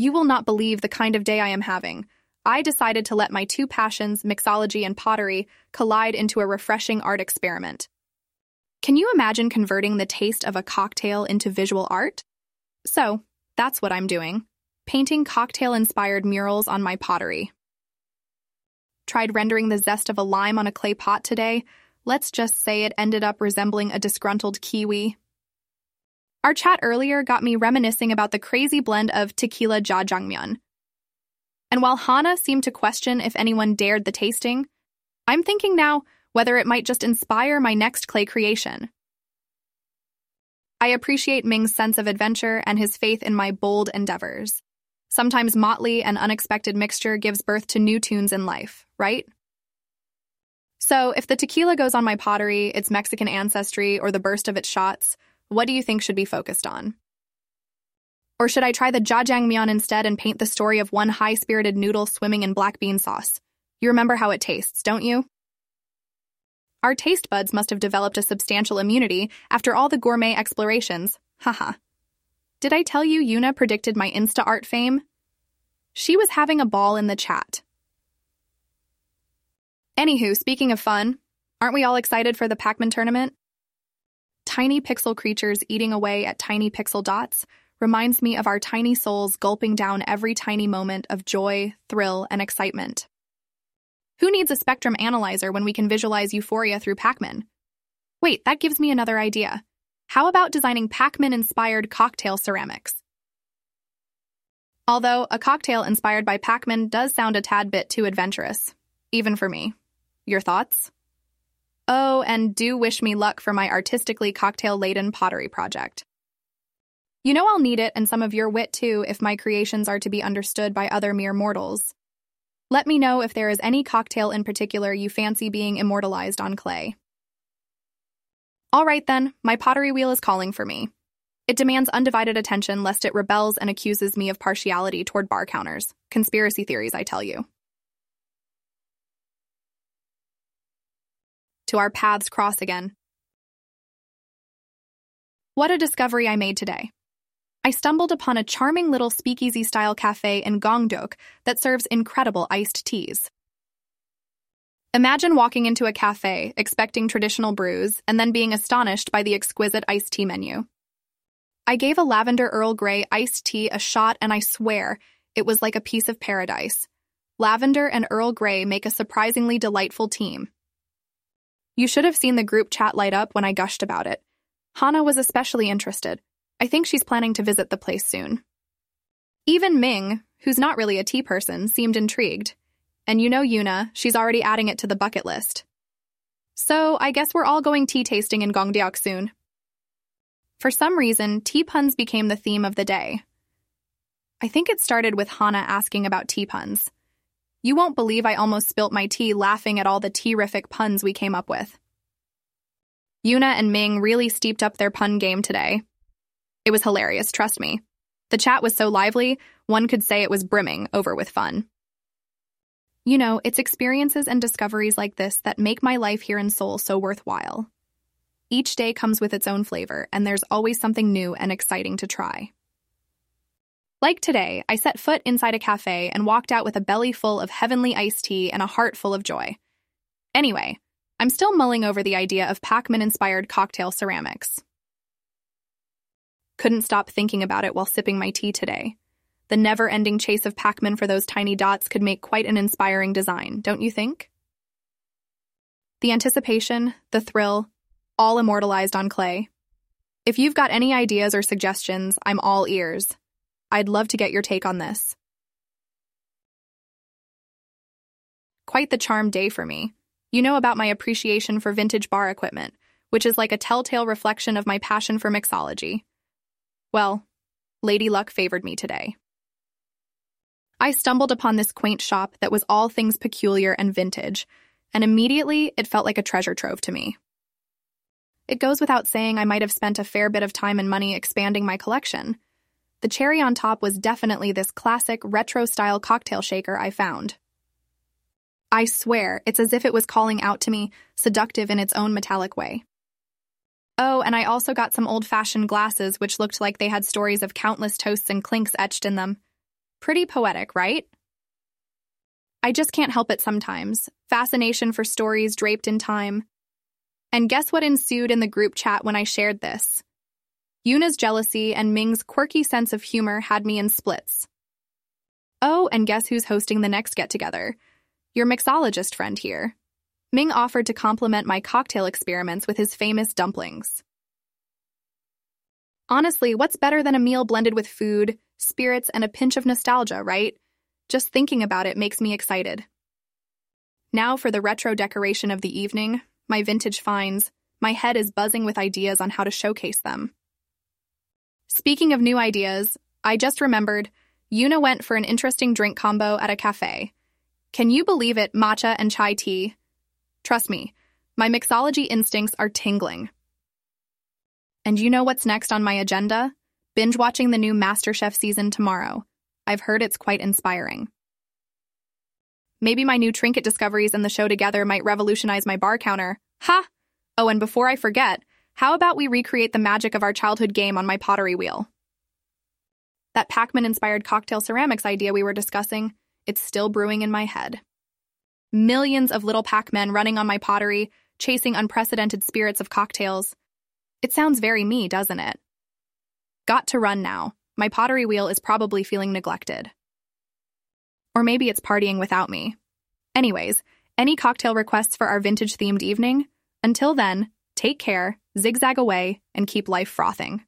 You will not believe the kind of day I am having. I decided to let my two passions, mixology and pottery, collide into a refreshing art experiment. Can you imagine converting the taste of a cocktail into visual art? So, that's what I'm doing painting cocktail inspired murals on my pottery. Tried rendering the zest of a lime on a clay pot today. Let's just say it ended up resembling a disgruntled kiwi. Our chat earlier got me reminiscing about the crazy blend of tequila jjajangmyeon. And while Hana seemed to question if anyone dared the tasting, I'm thinking now whether it might just inspire my next clay creation. I appreciate Ming's sense of adventure and his faith in my bold endeavors. Sometimes motley and unexpected mixture gives birth to new tunes in life, right? So, if the tequila goes on my pottery, its Mexican ancestry, or the burst of its shots, what do you think should be focused on? Or should I try the jjajangmyeon instead and paint the story of one high spirited noodle swimming in black bean sauce? You remember how it tastes, don't you? Our taste buds must have developed a substantial immunity after all the gourmet explorations. Haha. Did I tell you Yuna predicted my Insta art fame? She was having a ball in the chat. Anywho, speaking of fun, aren't we all excited for the Pac-Man tournament? Tiny pixel creatures eating away at tiny pixel dots reminds me of our tiny souls gulping down every tiny moment of joy, thrill, and excitement. Who needs a spectrum analyzer when we can visualize euphoria through Pac-Man? Wait, that gives me another idea. How about designing Pac-Man inspired cocktail ceramics? Although a cocktail inspired by Pac-Man does sound a tad bit too adventurous, even for me. Your thoughts? Oh, and do wish me luck for my artistically cocktail laden pottery project. You know I'll need it and some of your wit too if my creations are to be understood by other mere mortals. Let me know if there is any cocktail in particular you fancy being immortalized on clay. All right then, my pottery wheel is calling for me. It demands undivided attention lest it rebels and accuses me of partiality toward bar counters. Conspiracy theories, I tell you. To our paths cross again. What a discovery I made today. I stumbled upon a charming little speakeasy style cafe in Gongdeok that serves incredible iced teas. Imagine walking into a cafe expecting traditional brews and then being astonished by the exquisite iced tea menu. I gave a lavender Earl Grey iced tea a shot and I swear it was like a piece of paradise. Lavender and Earl Grey make a surprisingly delightful team. You should have seen the group chat light up when I gushed about it. Hana was especially interested. I think she's planning to visit the place soon. Even Ming, who's not really a tea person, seemed intrigued. And you know Yuna, she's already adding it to the bucket list. So I guess we're all going tea tasting in Gongdeok soon. For some reason, tea puns became the theme of the day. I think it started with Hana asking about tea puns. You won't believe I almost spilt my tea laughing at all the tea-rific puns we came up with. Yuna and Ming really steeped up their pun game today. It was hilarious, trust me. The chat was so lively, one could say it was brimming over with fun. You know, it's experiences and discoveries like this that make my life here in Seoul so worthwhile. Each day comes with its own flavor, and there's always something new and exciting to try. Like today, I set foot inside a cafe and walked out with a belly full of heavenly iced tea and a heart full of joy. Anyway, I'm still mulling over the idea of Pac-Man inspired cocktail ceramics. Couldn't stop thinking about it while sipping my tea today. The never ending chase of Pac Man for those tiny dots could make quite an inspiring design, don't you think? The anticipation, the thrill, all immortalized on clay. If you've got any ideas or suggestions, I'm all ears. I'd love to get your take on this. Quite the charmed day for me. You know about my appreciation for vintage bar equipment, which is like a telltale reflection of my passion for mixology. Well, Lady Luck favored me today. I stumbled upon this quaint shop that was all things peculiar and vintage, and immediately it felt like a treasure trove to me. It goes without saying I might have spent a fair bit of time and money expanding my collection. The cherry on top was definitely this classic retro style cocktail shaker I found. I swear, it's as if it was calling out to me, seductive in its own metallic way. Oh, and I also got some old fashioned glasses which looked like they had stories of countless toasts and clinks etched in them. Pretty poetic, right? I just can't help it sometimes. Fascination for stories draped in time. And guess what ensued in the group chat when I shared this? Yuna's jealousy and Ming's quirky sense of humor had me in splits. Oh, and guess who's hosting the next get together? Your mixologist friend here. Ming offered to compliment my cocktail experiments with his famous dumplings. Honestly, what's better than a meal blended with food, spirits, and a pinch of nostalgia, right? Just thinking about it makes me excited. Now for the retro decoration of the evening, my vintage finds. My head is buzzing with ideas on how to showcase them. Speaking of new ideas, I just remembered Yuna went for an interesting drink combo at a cafe. Can you believe it, matcha and chai tea? Trust me, my mixology instincts are tingling. And you know what's next on my agenda? Binge watching the new MasterChef season tomorrow. I've heard it's quite inspiring. Maybe my new trinket discoveries and the show together might revolutionize my bar counter. Ha! Oh, and before I forget, how about we recreate the magic of our childhood game on my pottery wheel? That Pac Man inspired cocktail ceramics idea we were discussing, it's still brewing in my head. Millions of little Pac Men running on my pottery, chasing unprecedented spirits of cocktails. It sounds very me, doesn't it? Got to run now. My pottery wheel is probably feeling neglected. Or maybe it's partying without me. Anyways, any cocktail requests for our vintage themed evening? Until then, take care, zigzag away, and keep life frothing.